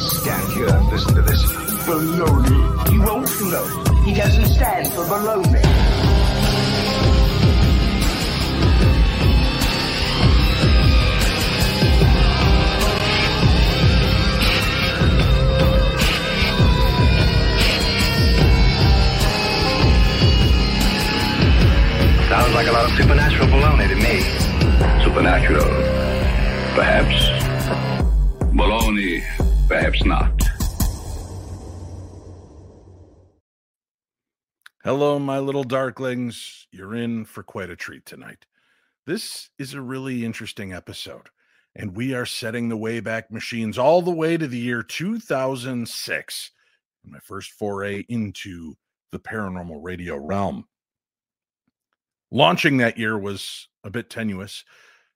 stand here and listen to this baloney. He won't float. He doesn't stand for baloney. Sounds like a lot of supernatural baloney to me. Supernatural. Perhaps. Baloney. Perhaps not. Hello, my little darklings. You're in for quite a treat tonight. This is a really interesting episode, and we are setting the Wayback Machines all the way to the year 2006, my first foray into the paranormal radio realm. Launching that year was a bit tenuous,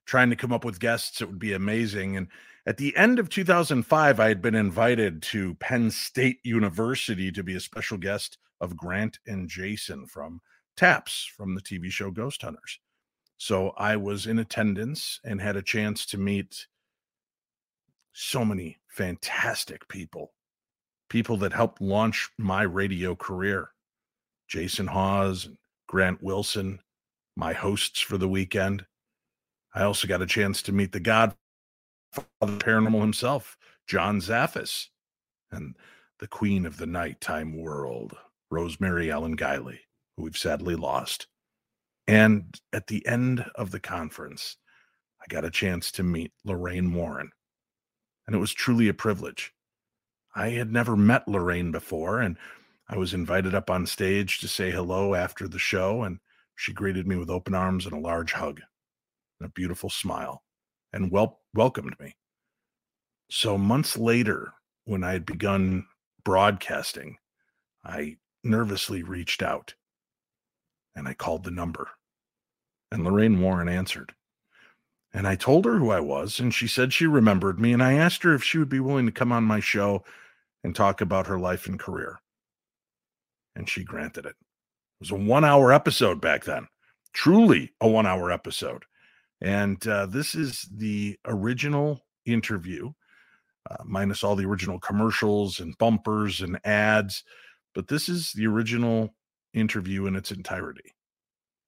trying to come up with guests it would be amazing. And at the end of 2005, I had been invited to Penn State University to be a special guest of Grant and Jason from TAPS from the TV show Ghost Hunters. So I was in attendance and had a chance to meet so many fantastic people, people that helped launch my radio career. Jason Hawes and Grant Wilson, my hosts for the weekend. I also got a chance to meet the godfather of paranormal himself, John Zaffis, and the queen of the nighttime world, Rosemary Ellen Guiley, who we've sadly lost. And at the end of the conference, I got a chance to meet Lorraine Warren. And it was truly a privilege. I had never met Lorraine before, and I was invited up on stage to say hello after the show, and she greeted me with open arms and a large hug and a beautiful smile and wel- welcomed me. So, months later, when I had begun broadcasting, I nervously reached out and I called the number. And Lorraine Warren answered. And I told her who I was, and she said she remembered me. And I asked her if she would be willing to come on my show and talk about her life and career. And she granted it. It was a one hour episode back then, truly a one hour episode. And uh, this is the original interview, uh, minus all the original commercials and bumpers and ads. But this is the original interview in its entirety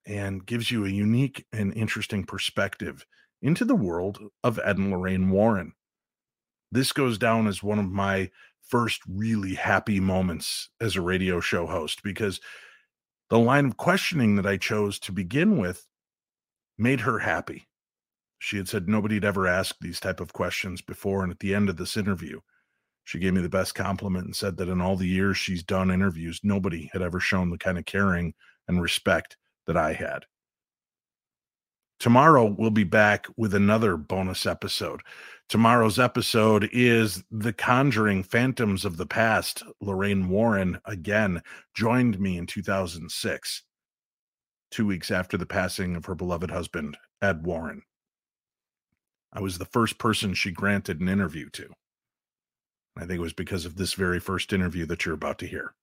and gives you a unique and interesting perspective into the world of Ed and Lorraine Warren. This goes down as one of my first really happy moments as a radio show host because the line of questioning that I chose to begin with made her happy. She had said nobody had ever asked these type of questions before and at the end of this interview she gave me the best compliment and said that in all the years she's done interviews nobody had ever shown the kind of caring and respect that I had. Tomorrow we'll be back with another bonus episode. Tomorrow's episode is The Conjuring Phantoms of the Past. Lorraine Warren again joined me in 2006, two weeks after the passing of her beloved husband, Ed Warren. I was the first person she granted an interview to. I think it was because of this very first interview that you're about to hear.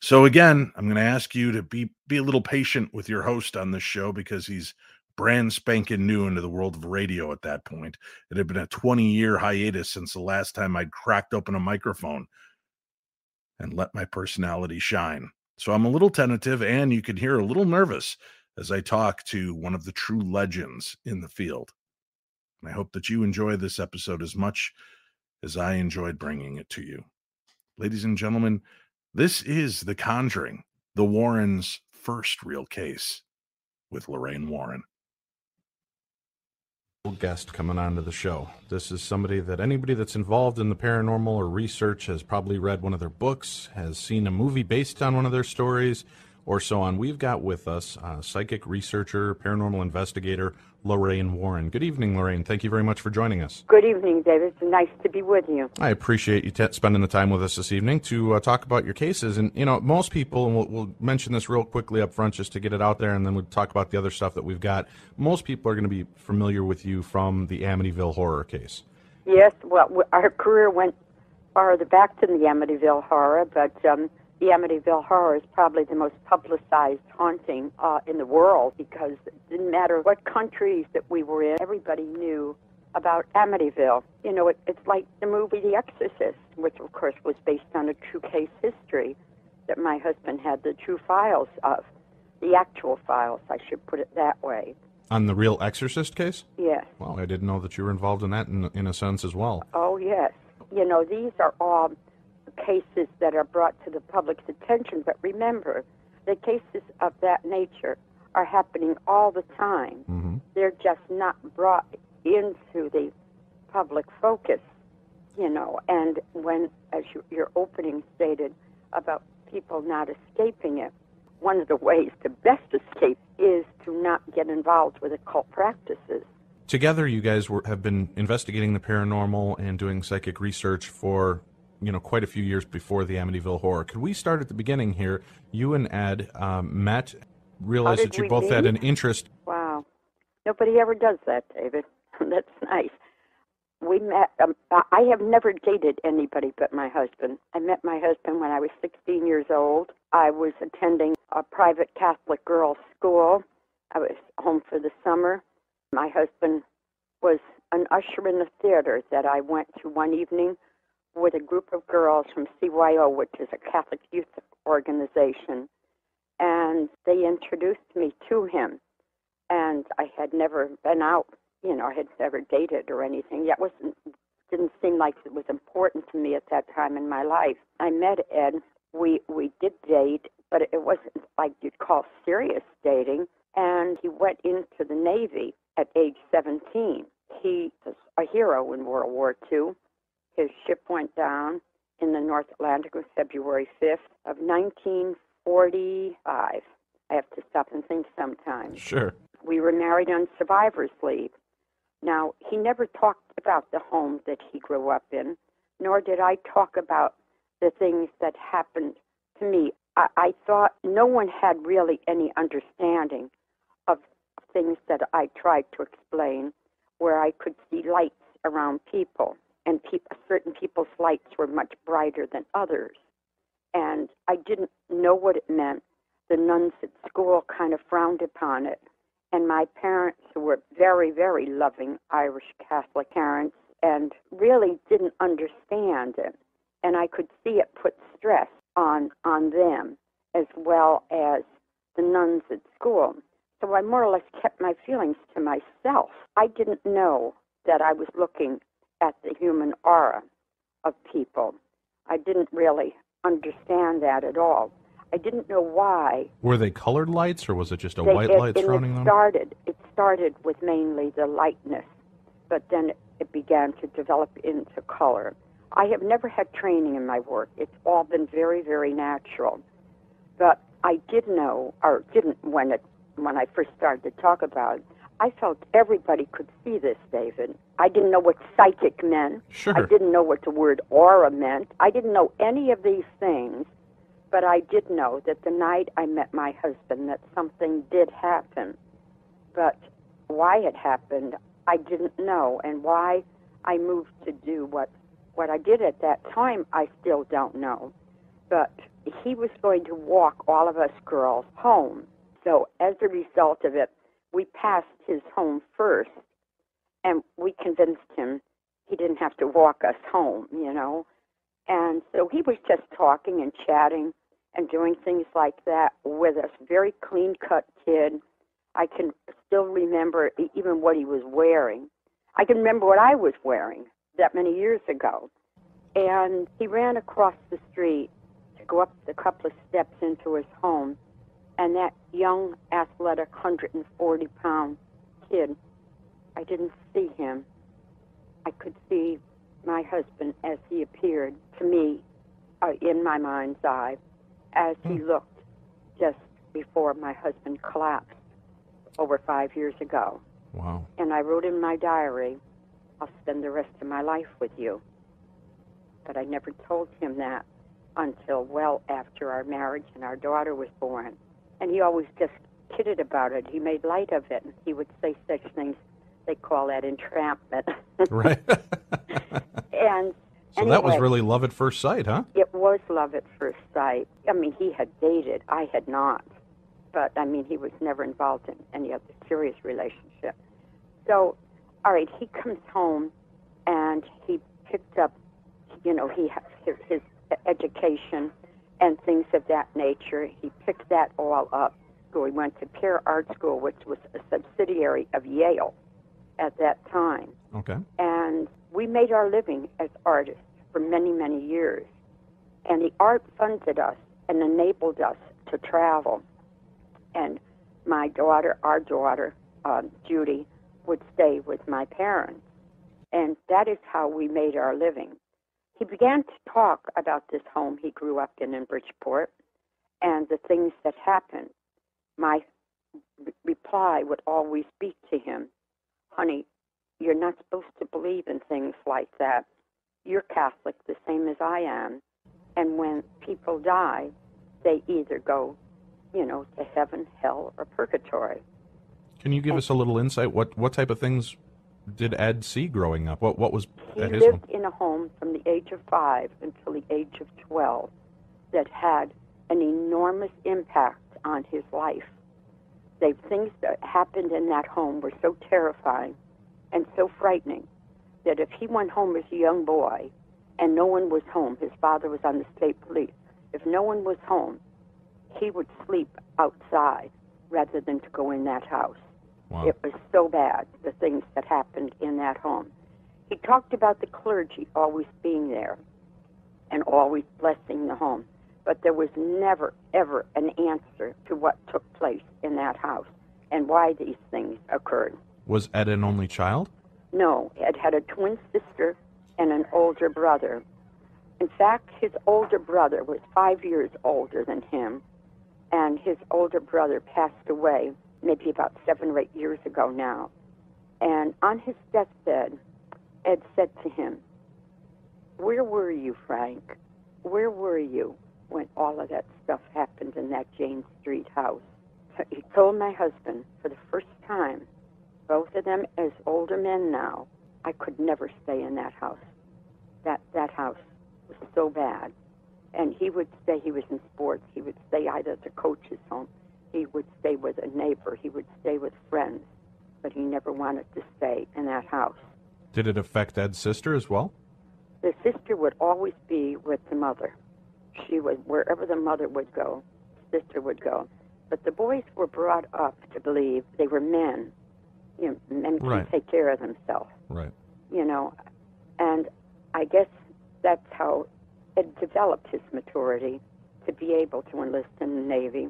So again, I'm going to ask you to be be a little patient with your host on this show because he's brand spanking new into the world of radio at that point. It had been a 20 year hiatus since the last time I'd cracked open a microphone and let my personality shine. So I'm a little tentative and you can hear a little nervous as I talk to one of the true legends in the field. And I hope that you enjoy this episode as much as I enjoyed bringing it to you. Ladies and gentlemen, this is The Conjuring, the Warrens' first real case with Lorraine Warren. Guest coming on to the show. This is somebody that anybody that's involved in the paranormal or research has probably read one of their books, has seen a movie based on one of their stories, or so on. We've got with us uh, psychic researcher, paranormal investigator Lorraine Warren. Good evening, Lorraine. Thank you very much for joining us. Good evening, David. It's nice to be with you. I appreciate you t- spending the time with us this evening to uh, talk about your cases. And, you know, most people, and we'll, we'll, mention this real quickly up front just to get it out there, and then we'll talk about the other stuff that we've got. Most people are going to be familiar with you from the Amityville horror case. Yes, well, our career went farther back than the Amityville horror, but um, the Amityville horror is probably the most publicized haunting uh, in the world because it didn't matter what countries that we were in, everybody knew about Amityville. You know, it, it's like the movie The Exorcist, which of course was based on a true case history that my husband had the true files of, the actual files, I should put it that way. On the real Exorcist case? Yes. Well, I didn't know that you were involved in that in, in a sense as well. Oh, yes. You know, these are all cases that are brought to the public's attention, but remember, the cases of that nature are happening all the time. hmm They're just not brought into the public focus, you know. And when, as you, your opening stated about people not escaping it, one of the ways to best escape is to not get involved with occult practices. Together, you guys were, have been investigating the paranormal and doing psychic research for, you know, quite a few years before the Amityville horror. Could we start at the beginning here? You and Ed um, met, realized that you both had an interest. Wow. Nobody ever does that, David. That's nice. We met, um, I have never dated anybody but my husband. I met my husband when I was 16 years old. I was attending a private Catholic girls' school. I was home for the summer. My husband was an usher in the theater that I went to one evening with a group of girls from CYO, which is a Catholic youth organization. And they introduced me to him and I had never been out. You know, I had never dated or anything. That wasn't didn't seem like it was important to me at that time in my life. I met Ed. We we did date, but it wasn't like you'd call serious dating. And he went into the Navy at age 17. He was a hero in World War II. His ship went down in the North Atlantic on February 5th of 1945. I have to stop and think sometimes. Sure. We were married on survivor's leave. Now, he never talked about the home that he grew up in, nor did I talk about the things that happened to me. I, I thought no one had really any understanding of things that I tried to explain, where I could see lights around people, and pe- certain people's lights were much brighter than others. And I didn't know what it meant. The nuns at school kind of frowned upon it and my parents who were very very loving irish catholic parents and really didn't understand it and i could see it put stress on on them as well as the nuns at school so i more or less kept my feelings to myself i didn't know that i was looking at the human aura of people. I didn't really understand that at all. I didn't know why. Were they colored lights, or was it just a they- white it, light surrounding it them? started it started with mainly the lightness but then it, it began to develop into color. I have never had training in my work. It's all been very very natural. But i did know or didn't when it when i first started to talk about it i felt everybody could see this david i didn't know what psychic meant Sure. I didn't know what the word aura meant. I didn't know any of these things, but I did know that the night I met my husband that something did happen. But why it happened, I didn't know, and why I moved to do what what I did at that time, I still don't know. But he was going to walk all of us girls home. So as a result of it, we passed his home first, and we convinced him he didn't have to walk us home, you know. And so he was just talking and chatting and doing things like that with us. Very clean cut kid. I can still remember even what he was wearing. I can remember what I was wearing that many years ago. And he ran across the street to go up a couple of steps into his home. And that young, athletic, 140 pound kid, I didn't see him. I could see my husband as he appeared to me uh, in my mind's eye as he looked just before my husband collapsed over five years ago. Wow. And I wrote in my diary, I'll spend the rest of my life with you. But I never told him that until well after our marriage and our daughter was born. And he always just kidded about it. He made light of it. He would say such things. They call that entrapment. Right. and so that was really love at first sight, huh? It was love at first sight. I mean, he had dated. I had not. But, I mean, he was never involved in any other serious relationship. So all right, he comes home and he picked up, you know, he has his, his education and things of that nature. He picked that all up. So he went to Pear Art School, which was a subsidiary of Yale at that time. Okay. And we made our living as artists for many, many years. And the art funded us and enabled us to travel. And my daughter, our daughter, um, Judy, would stay with my parents. And that is how we made our living. He began to talk about this home he grew up in in Bridgeport and the things that happened. My re- reply would always be to him, honey, you're not supposed to believe in things like that. You're Catholic, the same as I am. And when people die, they either go, you know, to heaven, hell, or purgatory. Can you give us a little insight? What what type of things did Ed see growing up? What what was He at his home? lived in a home from the age of five until the age of 12 that had an enormous impact on his life. The things that happened in that home were so terrifying and so frightening that if he went home as a young boy and no one was home, his father was on the state police, if no one was home, he would sleep outside rather than to go in that house. Wow. It was so bad, the things that happened in that home. He talked about the clergy always being there and always blessing the home, but there was never, ever an answer to what took place in that house and why these things occurred. Was Ed an only child? No, Ed had a twin sister and an older brother. In fact, his older brother was five years older than him, and his older brother passed away maybe about seven or eight years ago now. And on his deathbed, Ed said to him, Where were you, Frank? Where were you when all of that stuff happened in that Jane Street house? So he told my husband for the first time, both of them as older men now, I could never stay in that house. That that house was so bad. And he would say he was in sports. He would stay either at the coach's home. He would stay with a neighbor. He would stay with friends. But he never wanted to stay in that house. Did it affect Ed's sister as well? The sister would always be with the mother. She would wherever the mother would go, sister would go. But the boys were brought up to believe they were men. You know, men can Right. take care of themselves. Right. you know, and I guess that's how it developed his maturity to be able to enlist in the Navy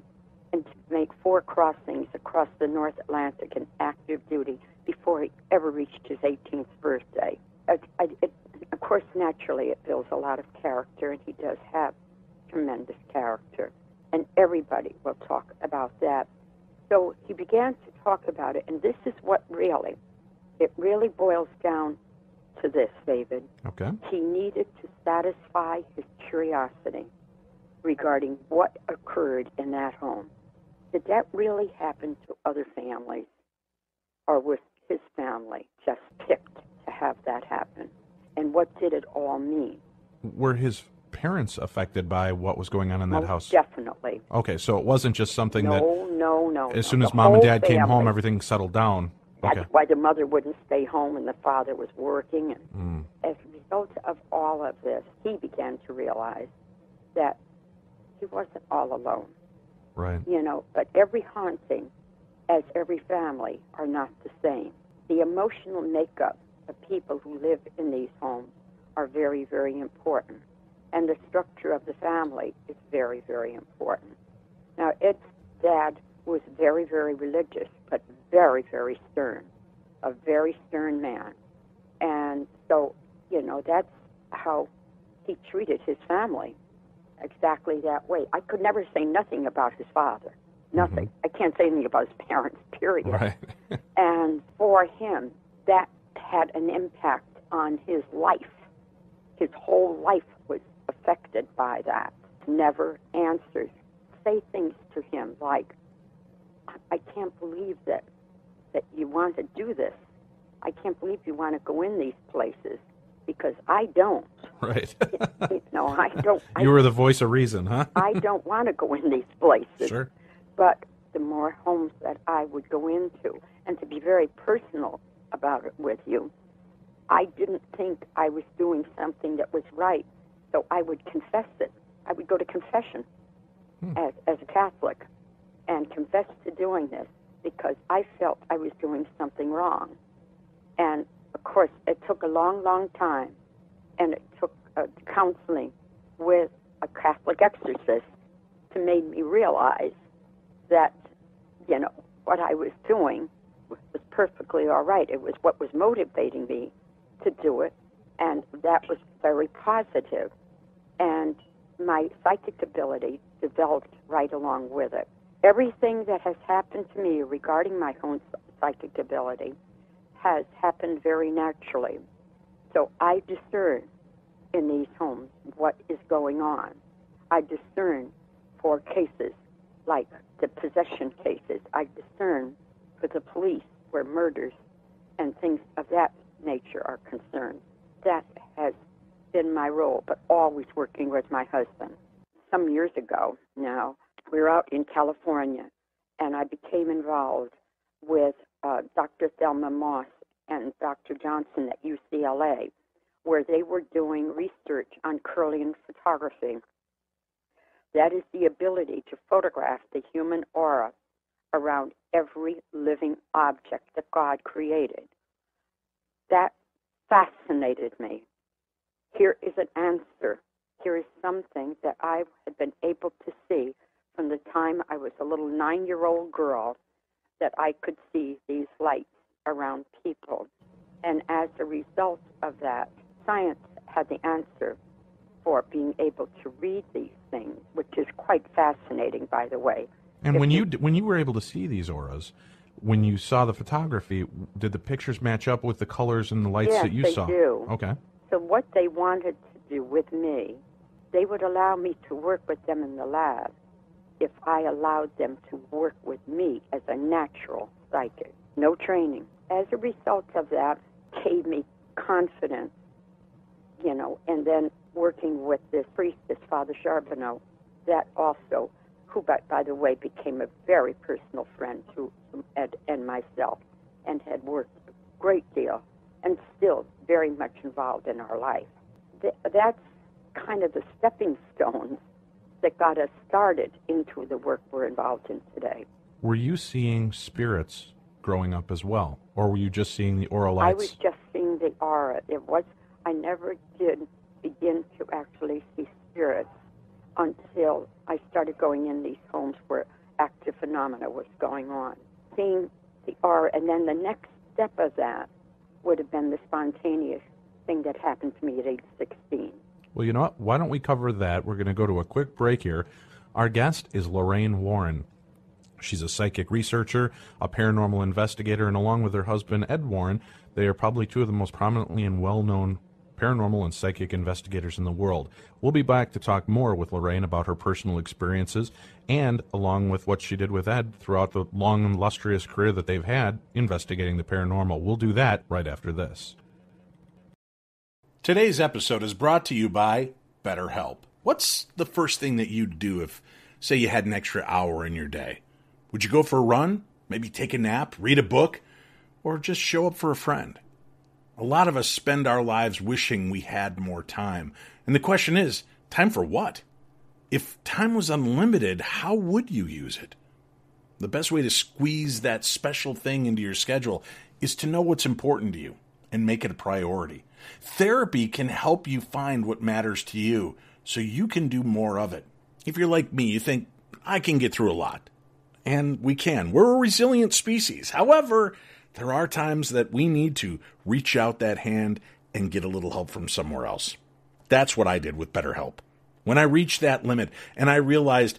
and to make four crossings across the North Atlantic in active duty before he ever reached his 18th birthday. It, I, it, of course, naturally, it builds a lot of character, and he does have tremendous character. And everybody will talk about that. So he began to talk about it, and this is what really, it really boils down to this, David. Okay. He needed to satisfy his curiosity regarding what occurred in that home. Did that really happen to other families? Or was his family just picked to have that happen? And what did it all mean? Were his parents affected by what was going on in that Most house? Definitely. Okay, so it wasn't just something that No, no, no. as no. soon as The mom and dad came home, everything settled down. That's Okay. why the mother wouldn't stay home and the father was working. And Mm. as a result of all of this, he began to realize that he wasn't all alone. Right. You know, but every haunting, as every family, are not the same. The emotional makeup of people who live in these homes are very, very important. And the structure of the family is very, very important. Now, Ed's dad was very, very religious, but very, very stern, a very stern man. And so, you know, that's how he treated his family, exactly that way. I could never say nothing about his father, nothing. Mm-hmm. I can't say anything about his parents, period. Right. And for him, that had an impact on his life. His whole life was affected by that. Never answers. Say things to him like, "I- "I can't believe that that you want to do this. I can't believe you want to go in these places because I don't. right. You know, I don't. I, you were the voice of reason, huh? I don't want to go in these places." Sure. but the more homes that I would go into, and to be very personal about it with you. I didn't think I was doing something that was right, so I would confess it. I would go to confession hmm. as, as a Catholic and confess to doing this because I felt I was doing something wrong. And of course, it took a long, long time, and it took uh, counseling with a Catholic exorcist to make me realize that, you know, what I was doing was perfectly all right. It was what was motivating me to do it, and that was very positive. And my psychic ability developed right along with it. Everything that has happened to me regarding my own psychic ability has happened very naturally. So I discern in these homes what is going on. I discern for cases like the possession cases. I discern for the police where murders and things of that nature are concerned. That has been my role, but always working with my husband. Some years ago now, we were out in California, and I became involved with uh, Dr. Thelma Moss and Dr. Johnson at UCLA, where they were doing research on Kirlian photography. That is the ability to photograph the human aura around every living object that God created. That fascinated me. Here is an answer. Here is something that I had been able to see from the time I was a little nine year old girl that I could see these lights around people. And as a result of that, science had the answer for being able to read these things, which is quite fascinating, by the way. And If when you- you when you were able to see these auras, when you saw the photography, did the pictures match up with the colors and the lights Yes, that you they saw? do. Okay. So what they wanted to do with me, they would allow me to work with them in the lab if I allowed them to work with me as a natural psychic, no training. As a result of that, gave me confidence, you know, and then working with this priest, this Father Charbonneau, that also, who by, by the way became a very personal friend to Ed and myself, and had worked a great deal, and still very much involved in our life. Th- that's kind of the stepping stones that got us started into the work we're involved in today. Were you seeing spirits growing up as well, or were you just seeing the aura I was just seeing the aura. It was I never did begin to actually see spirits until I started going in these homes where active phenomena was going on. Seeing the aura, and then the next step of that would have been the spontaneous thing that happened to me at age 16. Well, you know what? Why don't we cover that? We're going to go to a quick break here. Our guest is Lorraine Warren. She's a psychic researcher, a paranormal investigator, and along with her husband, Ed Warren, they are probably two of the most prominently and well known paranormal and psychic investigators in the world. We'll be back to talk more with Lorraine about her personal experiences and along with what she did with Ed throughout the long and illustrious career that they've had investigating the paranormal. We'll do that right after this. Today's episode is brought to you by BetterHelp. What's the first thing that you'd do if, say, you had an extra hour in your day? Would you go for a run? Maybe take a nap, read a book, or just show up for a friend? A lot of us spend our lives wishing we had more time. And the question is time for what? If time was unlimited, how would you use it? The best way to squeeze that special thing into your schedule is to know what's important to you and make it a priority. Therapy can help you find what matters to you so you can do more of it. If you're like me, you think, I can get through a lot. And we can. We're a resilient species. However, there are times that we need to reach out that hand and get a little help from somewhere else. That's what I did with BetterHelp. When I reached that limit and I realized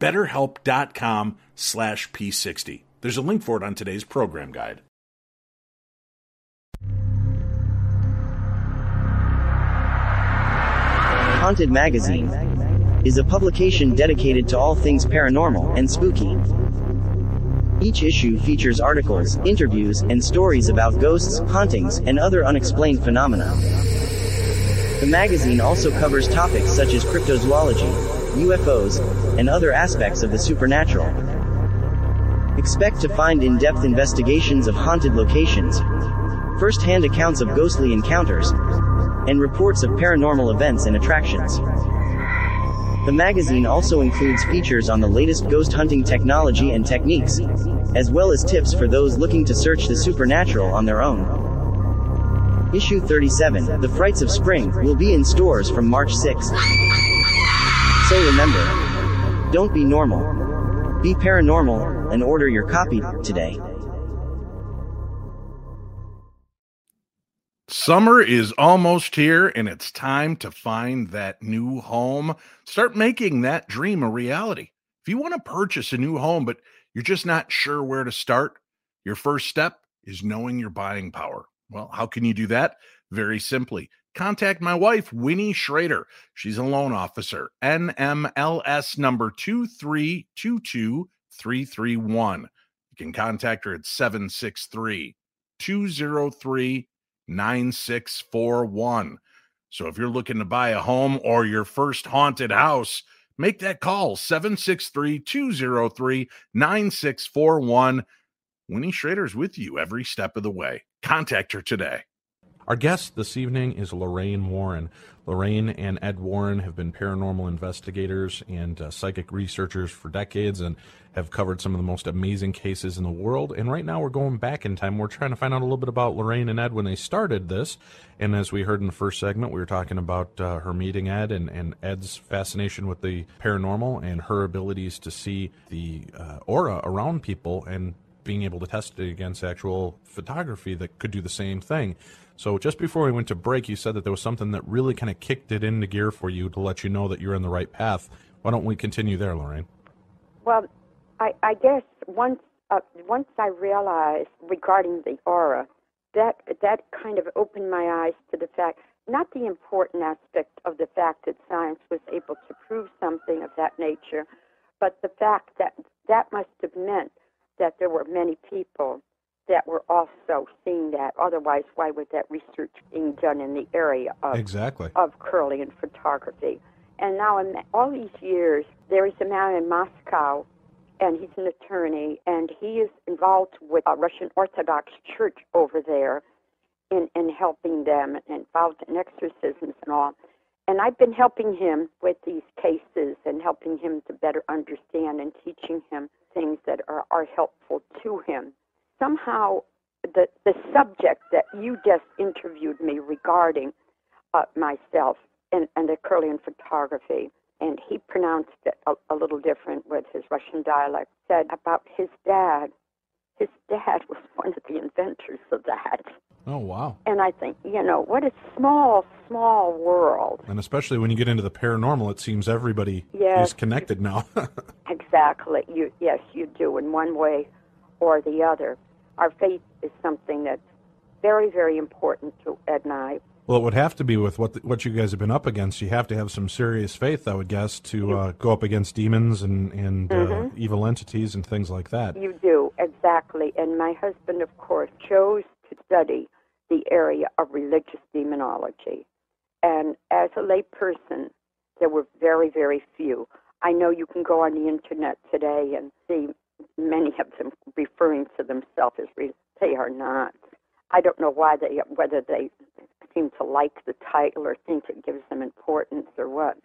BetterHelp.com slash P60. There's a link for it on today's program guide. Haunted Magazine is a publication dedicated to all things paranormal and spooky. Each issue features articles, interviews, and stories about ghosts, hauntings, and other unexplained phenomena. The magazine also covers topics such as cryptozoology, UFOs, and other aspects of the supernatural. Expect to find in depth investigations of haunted locations, first hand accounts of ghostly encounters, and reports of paranormal events and attractions. The magazine also includes features on the latest ghost hunting technology and techniques, as well as tips for those looking to search the supernatural on their own. Issue 37, The Frights of Spring, will be in stores from March 6. So remember, don't be normal. Be paranormal, and order your copy today. Summer is almost here, and it's time to find that new home. Start making that dream a reality. If you want to purchase a new home, but you're just not sure where to start, your first step is knowing your buying power. Well, how can you do that? Very simply. Contact my wife, Winnie Schrader. She's a loan officer, NMLS number 2322331. You can contact her at 763 203 9641. So if you're looking to buy a home or your first haunted house, make that call 763 203 9641. Winnie Schrader's with you every step of the way. Contact her today. Our guest this evening is Lorraine Warren. Lorraine and Ed Warren have been paranormal investigators and uh, psychic researchers for decades and have covered some of the most amazing cases in the world. And right now we're going back in time. We're trying to find out a little bit about Lorraine and Ed when they started this. And as we heard in the first segment, we were talking about uh, her meeting Ed and, and Ed's fascination with the paranormal and her abilities to see the uh, aura around people and being able to test it against actual photography that could do the same thing. So just before we went to break, you said that there was something that really kind of kicked it into gear for you to let you know that you're in the right path. Why don't we continue there, Lorraine? Well, I, I guess once uh, once I realized regarding the aura, that that kind of opened my eyes to the fact, not the important aspect of the fact that science was able to prove something of that nature, but the fact that that must have meant that there were many people that were also seeing that. Otherwise, why would that research being done in the area of exactly of Kirlian photography? And now, in all these years, there is a man in Moscow, and he's an attorney, and he is involved with a Russian Orthodox Church over there, in in helping them, and involved in exorcisms and all. And I've been helping him with these cases and helping him to better understand and teaching him things that are, are helpful to him somehow the the subject that you just interviewed me regarding uh, myself and, and the Kirlian photography, and he pronounced it a, a little different with his Russian dialect, said about his dad. His dad was one of the inventors of that. Oh, wow. And I think, you know, what a small, small world. And especially when you get into the paranormal, it seems everybody Yes. is connected now. Exactly. You yes, you do in one way or the other. Our faith is something that's very, very important to Ed and I. well, it would have to be with what the, what you guys have been up against. You have to have some serious faith, I would guess, to uh, go up against demons and and uh, Mm-hmm. evil entities and things like that. You do, exactly. And my husband, of course, chose to study the area of religious demonology. And as a layperson, there were very, very few. I know you can go on the internet today and see many of them referring to themselves as re- they are not. I don't know why they, whether they seem to like the title or think it gives them importance or what.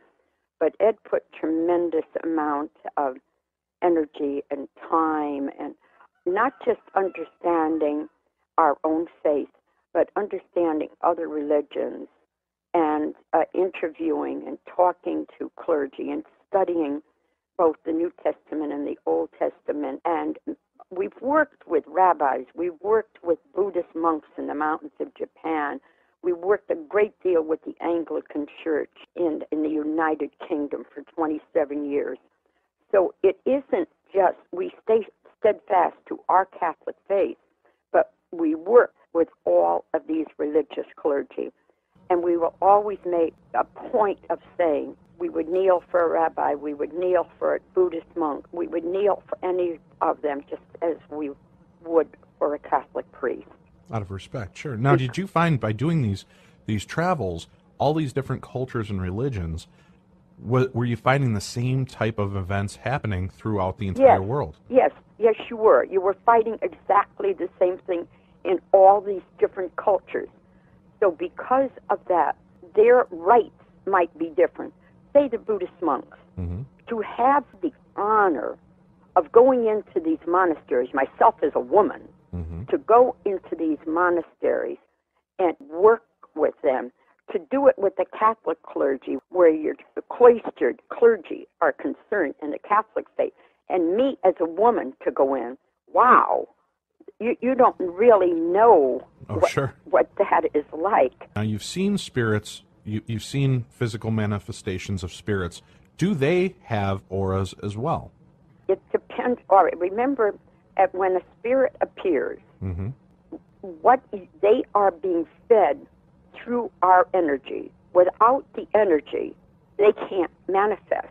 But Ed put tremendous amount of energy and time and not just understanding our own faith, but understanding other religions and uh, interviewing and talking to clergy and studying both the New Testament and the Old Testament. And we've worked with rabbis, we've worked with Buddhist monks in the mountains of Japan. We worked a great deal with the Anglican Church in, in the United Kingdom for 27 years. So it isn't just we stay steadfast to our Catholic faith, but we work with all of these religious clergy. And we will always make a point of saying we would kneel for a rabbi, we would kneel for a Buddhist monk, we would kneel for any of them just as we would for a Catholic priest. Out of respect, sure. Now, did you find by doing these these travels, all these different cultures and religions, were, you finding the same type of events happening throughout the entire yes. world? Yes, yes, you were. You were fighting exactly the same thing in all these different cultures. So, because of that, their rights might be different. Say the Buddhist monks, Mm-hmm. to have the honor of going into these monasteries, myself as a woman, Mm-hmm. to go into these monasteries and work with them, to do it with the Catholic clergy, where your the cloistered clergy are concerned in the Catholic faith, and me as a woman to go in. Wow, you you don't really know Oh, what, sure. what that is like. Now, you've seen spirits, you, you've seen physical manifestations of spirits. Do they have auras as well? It depends. All right, remember, at when a spirit appears, Mm-hmm. what they are being fed through our energy. Without the energy, they can't manifest.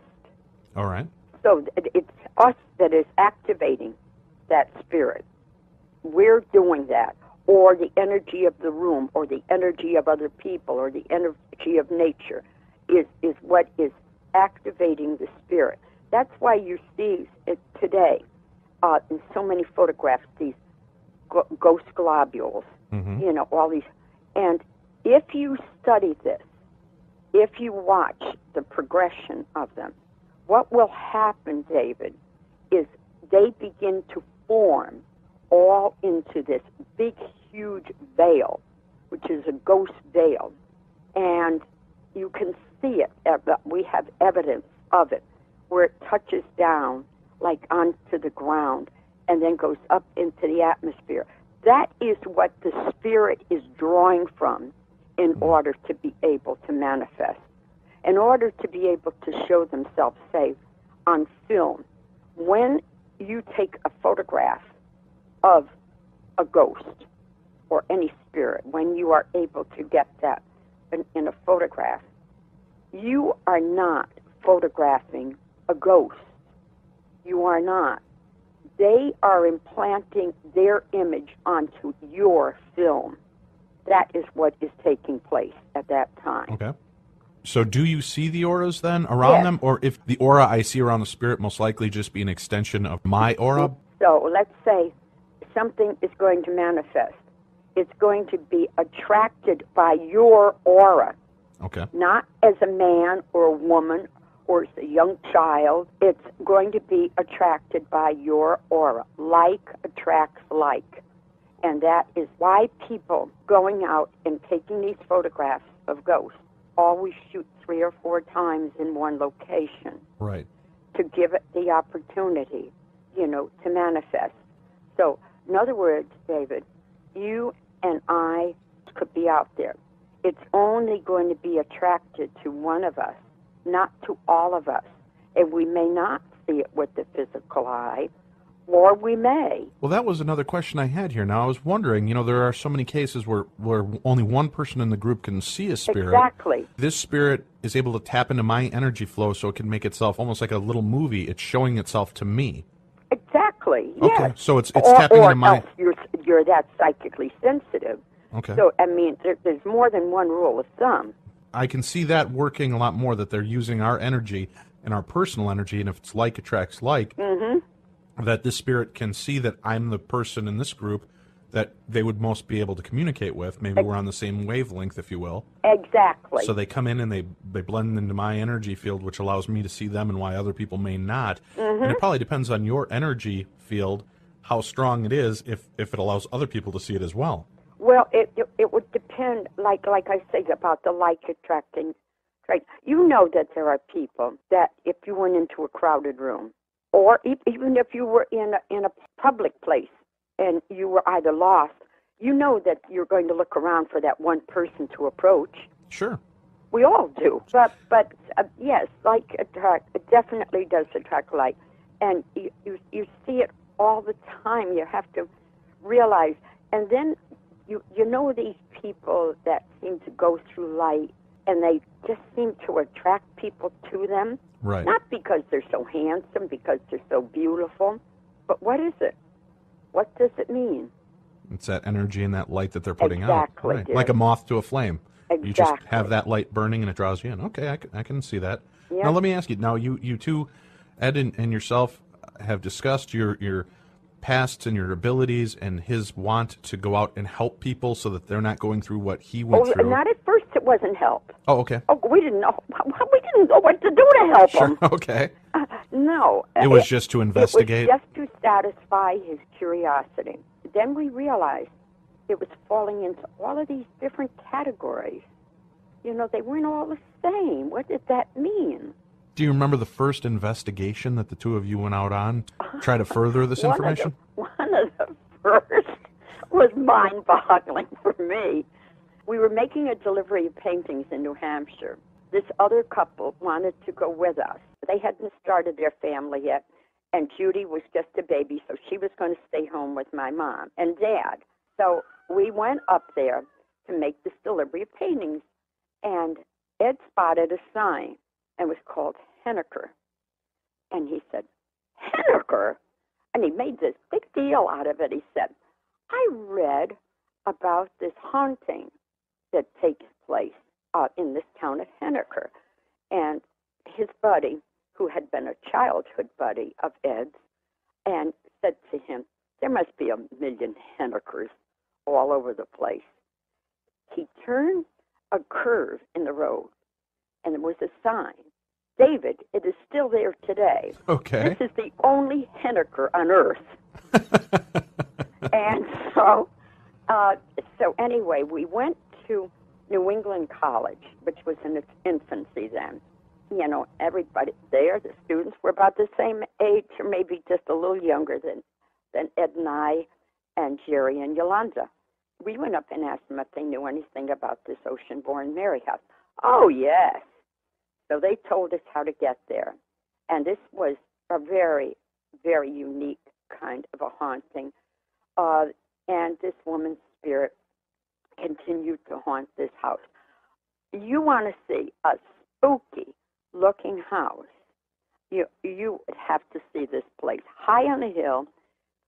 All right. So it's us that is activating that spirit. We're doing that, or the energy of the room, or the energy of other people, or the energy of nature is, is what is activating the spirit. That's why you see it today uh, in so many photographs these ghost globules, Mhm. you know, all these. And if you study this, if you watch the progression of them, what will happen, David, is they begin to form all into this big, huge veil, which is a ghost veil. And you can see it. We have evidence of it where it touches down like onto the ground and then goes up into the atmosphere. That is what the spirit is drawing from in mm-hmm. order to be able to manifest. In order to be able to show themselves, say, on film, when you take a photograph of a ghost or any spirit, when you are able to get that in, in a photograph, you are not photographing a ghost. You are not. They are implanting their image onto your film. That is what is taking place at that time. Okay. So, do you see the auras then around Yes. them, or if the aura I see around the spirit most likely just be an extension of my aura? So let's say something is going to manifest. It's going to be attracted by your aura, Okay. not as a man or a woman or as a young child. It's going to be attracted by your aura. Like attracts like. And that is why people going out and taking these photographs of ghosts always shoot three or four times in one location Right. to give it the opportunity, you know, to manifest. So, in other words, David, you and I could be out there. It's only going to be attracted to one of us, not to all of us. And we may not see it with the physical eye, or we may. Well, that was another question I had here. Now, I was wondering, you know, there are so many cases where, where only one person in the group can see a spirit. Exactly. This spirit is able to tap into my energy flow so it can make itself almost like a little movie. It's showing itself to me. Exactly. Okay, Yes. so it's- it's or, tapping or into my- else you're you're that psychically sensitive. Okay. So I mean, there, there's more than one rule of thumb. I can see that working a lot more, that they're using our energy and our personal energy, and if it's like attracts like, Mm-hmm. that this spirit can see that I'm the person in this group that they would most be able to communicate with. Maybe we're on the same wavelength, if you will. Exactly. So they come in and they they blend into my energy field, which allows me to see them and why other people may not. Mm-hmm. And it probably depends on your energy field, how strong it is, if if it allows other people to see it as well. Well, it, it it would depend, like like I say about the light attracting. Right, you know that there are people that if you went into a crowded room, or even if you were in a, in a public place and you were either lost, you know that you're going to look around for that one person to approach. Sure. We all do, but but uh, yes, light attract it definitely does attract light, and you, you you see it all the time. You have to realize, and then you you know these people that seem to go through light, and they just seem to attract people to them. Right. Not because they're so handsome, because they're so beautiful, but what is it? What does it mean? It's that energy and that light that they're putting Exactly, out. Right. Like a moth to a flame. Exactly. You just have that light burning and it draws you in. Okay, I can, I can see that. Yeah. Now let me ask you. Now you you two, Ed and, and yourself, have discussed your your pasts and your abilities and his want to go out and help people so that they're not going through what he went Oh, through. not at first. It wasn't help. oh, okay. Oh, we didn't know. We didn't know what to do to help Sure. him. Okay. Uh, no. It was just to investigate. It was just to satisfy his curiosity. Then we realized it was falling into all of these different categories. You know, they weren't all the same. What did that mean? Do you remember the first investigation that the two of you went out on? To try to further this One of information. the- One of the first was mind boggling for me. We were making a delivery of paintings in New Hampshire. This other couple wanted to go with us. They hadn't started their family yet, and Judy was just a baby, so she was going to stay home with my mom and dad. So we went up there to make this delivery of paintings, and Ed spotted a sign and was called Henniker. And he said, Henniker? And he made this big deal out of it. He said, I read about this haunting that takes place uh, in this town of Henniker. And his buddy, who had been a childhood buddy of Ed's, and said to him, There must be a million Hennikers all over the place. He turned a curve in the road, and there was a sign. David, it is still there today. Okay. This is the only Henniker on earth. and so, uh, so anyway, we went to New England College, which was in its infancy then. You know, everybody there, the students were about the same age, or maybe just a little younger than than Ed and I, and Jerry and Yolanda. We went up and asked them if they knew anything about this ocean-born Mary house. Oh yes. So they told us how to get there, and this was a very, very unique kind of a haunting. Uh, and this woman's spirit continued to haunt this house. You want to see a spooky looking house. You you would have to see this place high on a hill,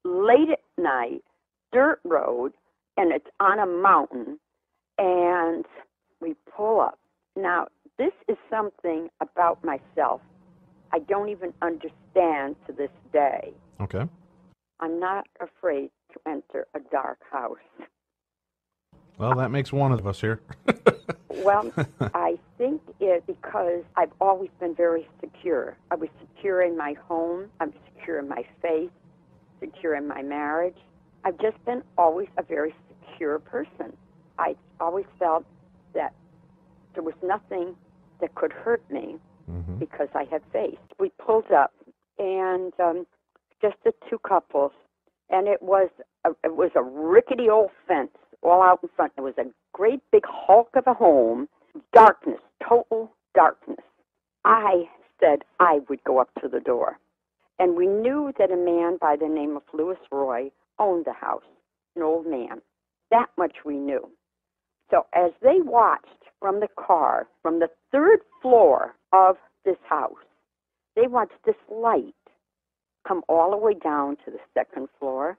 late at night, dirt road, and it's on a mountain. And we pull up. Now this is something about myself I don't even understand to this day. Okay. I'm not afraid to enter a dark house. Well, that makes one of us here. Well, I think it because I've always been very secure. I was secure in my home. I'm secure in my faith, secure in my marriage. I've just been always a very secure person. I always felt that there was nothing that could hurt me hmm because I had faith. We pulled up, and um, just the two couples, and it was a, it was a rickety old fence all out in front. It was a great big hulk of a home, darkness, total darkness. I said I would go up to the door, and we knew that a man by the name of Louis Roy owned the house, an old man. That much we knew. So as they watched from the car, from the third floor of this house, they watched this light come all the way down to the second floor,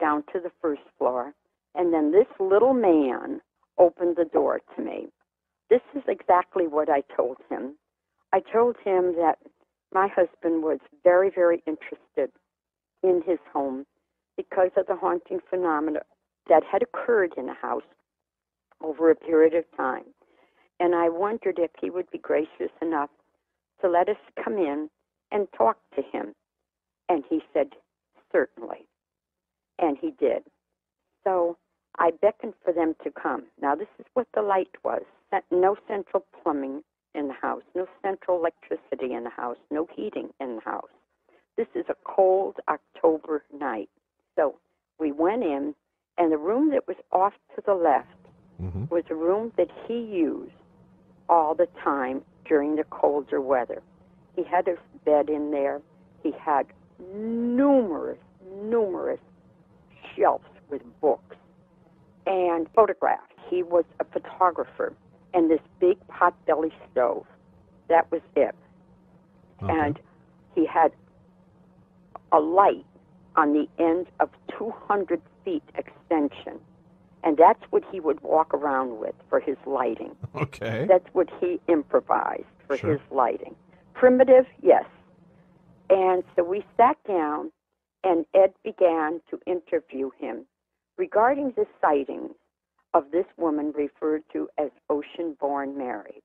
down to the first floor, and then this little man opened the door to me. This is exactly what I told him. I told him that my husband was very, very interested in his home because of the haunting phenomena that had occurred in the house over a period of time. And I wondered if he would be gracious enough to let us come in and talk to him. And he said, certainly. And he did. So I beckoned for them to come. Now, this is what the light was no central plumbing in the house, no central electricity in the house, no heating in the house. This is a cold October night. So we went in, and the room that was off to the left Mm-hmm. was a room that he used all the time during the colder weather. He had his bed in there. He had numerous, numerous shelves with books and photographs. He was a photographer and this big potbelly stove. That was it. Okay. And he had a light on the end of 200 feet extension. And that's what he would walk around with for his lighting. Okay. That's what he improvised for Sure. his lighting. Primitive, yes. And so we sat down, and Ed began to interview him regarding the sightings of this woman referred to as Ocean Born Mary.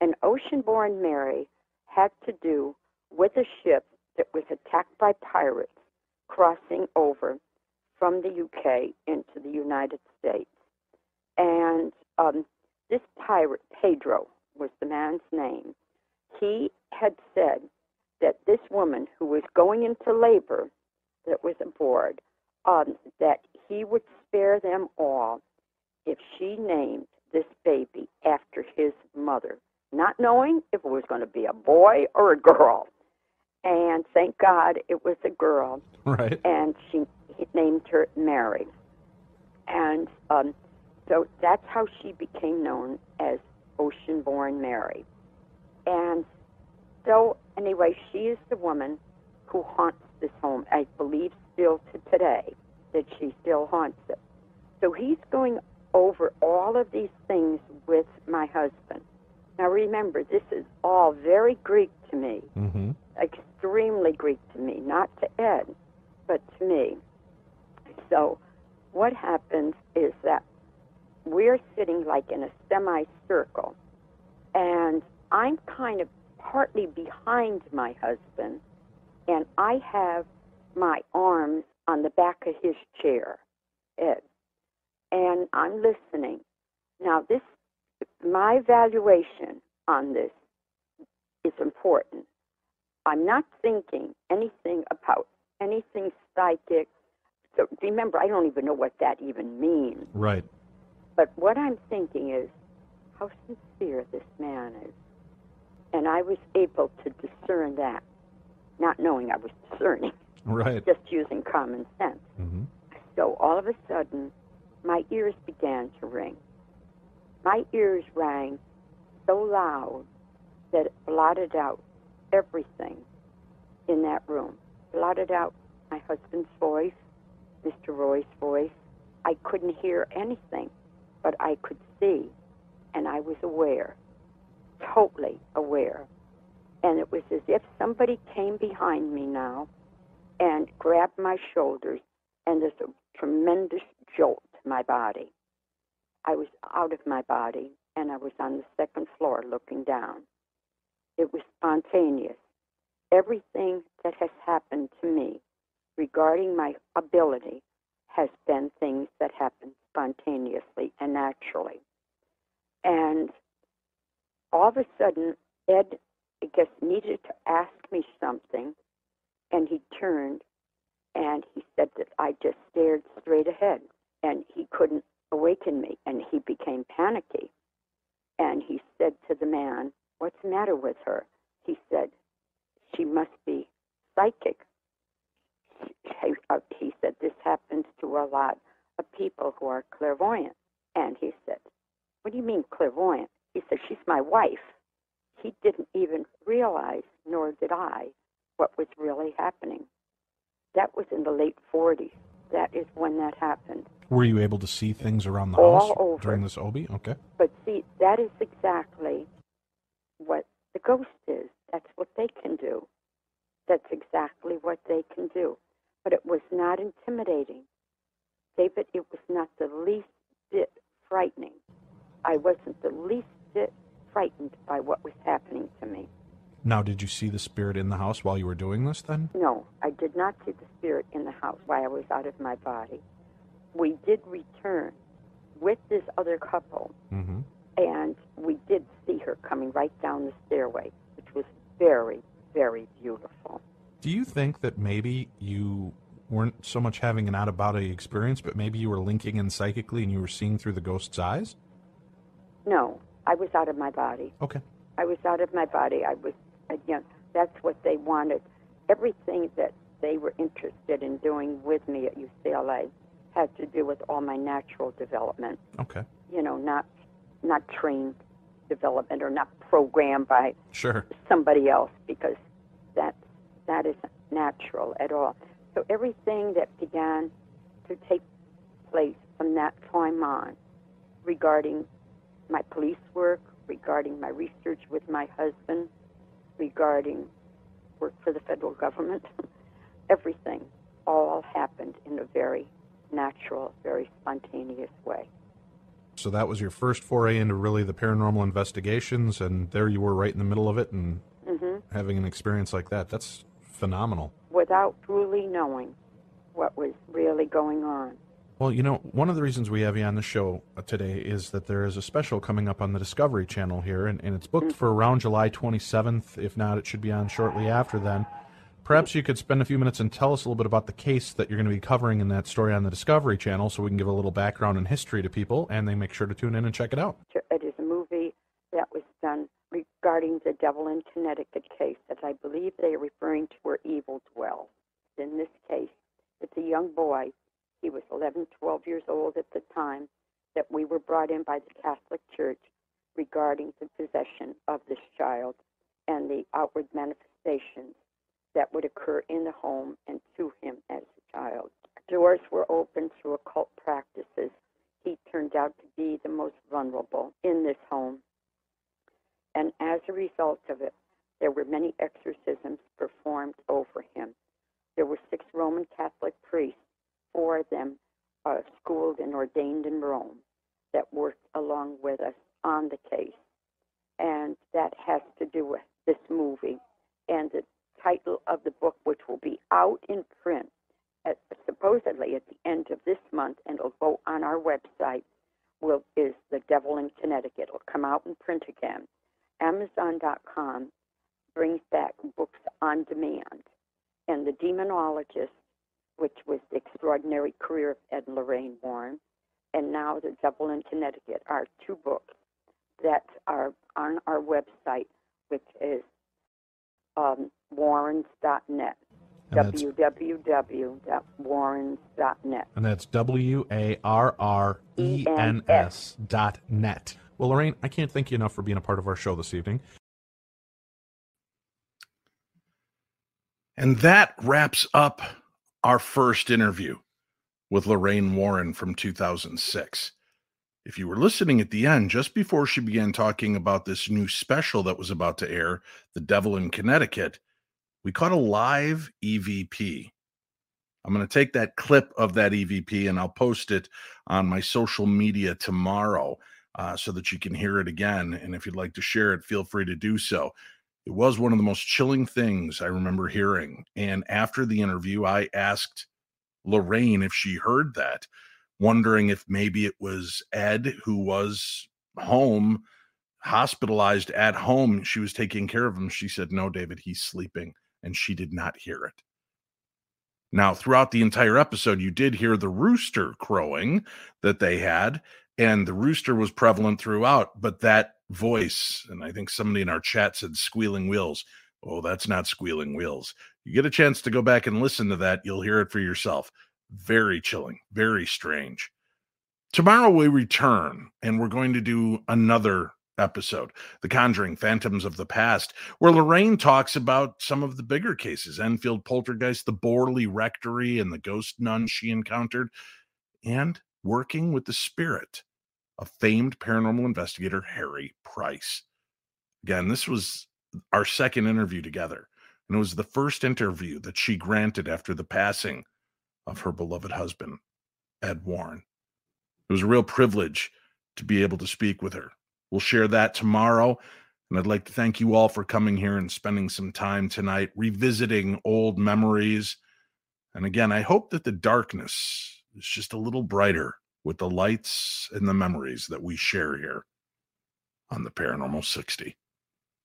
And Ocean Born Mary had to do with a ship that was attacked by pirates crossing over from the UK into the United States. And um, this pirate, Pedro, was the man's name. He had said that this woman who was going into labor that was aboard, um, that he would spare them all if she named this baby after his mother, not knowing if it was going to be a boy or a girl. And thank God it was a girl Right. and she he named her Mary. And um, so that's how she became known as Ocean Born Mary. And so, anyway, she is the woman who haunts this home. I believe still to today that she still haunts it. So he's going over all of these things with my husband. Now remember, this is all very Greek to me Mm-hmm. extremely Greek to me, not to Ed, but to me. So, what happens is that we're sitting like in a semicircle, and I'm kind of partly behind my husband, and I have my arms on the back of his chair, Ed, and I'm listening. Now, this, my valuation on this is important. I'm not thinking anything about anything psychic. Remember, I don't even know what that even means. Right. But what I'm thinking is how sincere this man is. And I was able to discern that, not knowing I was discerning, Right. just using common sense. Mm-hmm. So all of a sudden, my ears began to ring. My ears rang so loud that it blotted out everything in that room. Blotted out my husband's voice, Mr. Roy's voice. I couldn't hear anything, but I could see, and I was aware, totally aware. And it was as if somebody came behind me now and grabbed my shoulders, and there's a tremendous jolt to my body. I was out of my body, and I was on the second floor looking down. It was spontaneous. Everything that has happened to me regarding my ability has been things that happen spontaneously and naturally. And all of a sudden, Ed, guess, needed to ask me something, and he turned and he said that I just stared straight ahead, and he couldn't awaken me, and he became panicky. And he said to the man, What's the matter with her? He said, She must be psychic. He, uh, he said, This happens to a lot of people who are clairvoyant. And he said, What do you mean clairvoyant? He said, She's my wife. He didn't even realize, nor did I, what was really happening. That was in the late 40s. That is when that happened. Were you able to see things around the All house over. during this OBE? Okay. But see, that is exactly what the ghost is. That's what they can do. That's exactly what they can do. But it was not intimidating. David, it was not the least bit frightening. I wasn't the least bit frightened by what was happening to me. Now, did you see the spirit in the house while you were doing this then? No, I did not see the spirit in the house while I was out of my body. we did return with this other couple, hmm and we did see her coming right down the stairway, which was very, very beautiful. Do you think that maybe you weren't so much having an out of body experience, but maybe you were linking in psychically and you were seeing through the ghost's eyes? No, I was out of my body. Okay. I was out of my body. I was, again, that's what they wanted. Everything that they were interested in doing with me at UCLA had to do with all my natural development. Okay. You know, not not trained development or not programmed by Sure. somebody else because that isn't natural at all. So everything that began to take place from that time on regarding my police work, regarding my research with my husband, regarding work for the federal government, everything all happened in a very natural, very spontaneous way. So that was your first foray into really the paranormal investigations, and there you were right in the middle of it and hmm having an experience like that. That's phenomenal. Without truly knowing what was really going on. Well, you know, one of the reasons we have you on the show uh, today is that there is a special coming up on the Discovery Channel here, and, and it's booked for around July 27th. If not, it should be on shortly after then. Perhaps you could spend a few minutes and tell us a little bit about the case that you're going to be covering in that story on the Discovery Channel so we can give a little background and history to people, and they make sure to tune in and check it out. It is a movie that was done regarding the Devil in Connecticut case that I believe they are referring to where evil dwells. In this case, it's a young boy. He was 11, 12 years old at the time that we were brought in by the Catholic Church regarding the possession of this child and the outward manifestations that would occur in the home and to him as a child. Doors were opened through occult practices. He turned out to be the most vulnerable in this home. And as a result of it, there were many exorcisms performed over him. There were six Roman Catholic priests, four of them uh, schooled and ordained in Rome, that worked along with us on the case. And that has to do with this movie. And the title of the book, which will be out in print at, supposedly at the end of this month, and it'll go on our website, will is The Devil in Connecticut. It'll come out in print again. Amazon.com brings back books on demand. And The Demonologist, which was the extraordinary career of Ed and Lorraine Warren, and now The Devil in Connecticut are two books that are on our website, which is um, warrens.net. Www.warrens.net. and that's W A R R E N S dot net. Well, Lorraine, I can't thank you enough for being a part of our show this evening. And that wraps up our first interview with Lorraine Warren from 2006. If you were listening at the end, just before she began talking about this new special that was about to air, The Devil in Connecticut, we caught a live EVP. I'm going to take that clip of that EVP and I'll post it on my social media tomorrow uh, so that you can hear it again. And if you'd like to share it, feel free to do so. It was one of the most chilling things I remember hearing. And after the interview, I asked Lorraine if she heard that, wondering if maybe it was Ed who was home, hospitalized at home. She was taking care of him. She said, No, David, he's sleeping. And she did not hear it. Now, throughout the entire episode, you did hear the rooster crowing that they had, and the rooster was prevalent throughout, but that voice, and I think somebody in our chat said squealing wheels. Oh, that's not squealing wheels. You get a chance to go back and listen to that, you'll hear it for yourself. Very chilling, very strange. Tomorrow we return and we're going to do another episode, The Conjuring Phantoms of the Past, where Lorraine talks about some of the bigger cases Enfield Poltergeist, the Borley Rectory, and the ghost nun she encountered, and working with the spirit of famed paranormal investigator Harry Price. Again, this was our second interview together, and it was the first interview that she granted after the passing of her beloved husband, Ed Warren. It was a real privilege to be able to speak with her. We'll share that tomorrow. And I'd like to thank you all for coming here and spending some time tonight revisiting old memories. And again, I hope that the darkness is just a little brighter with the lights and the memories that we share here on the Paranormal 60.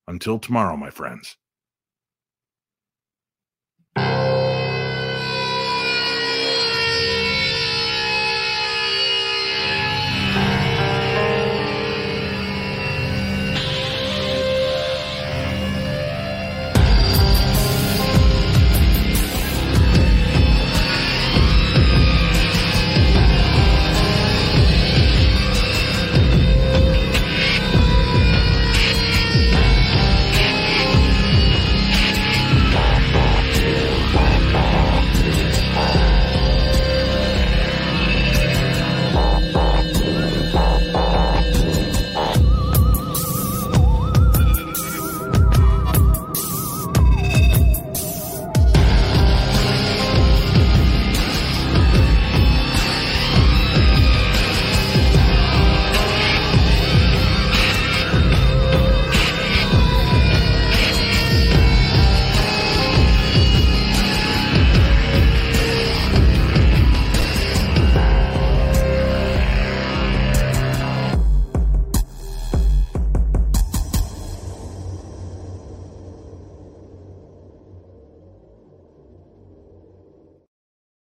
Until tomorrow, my friends.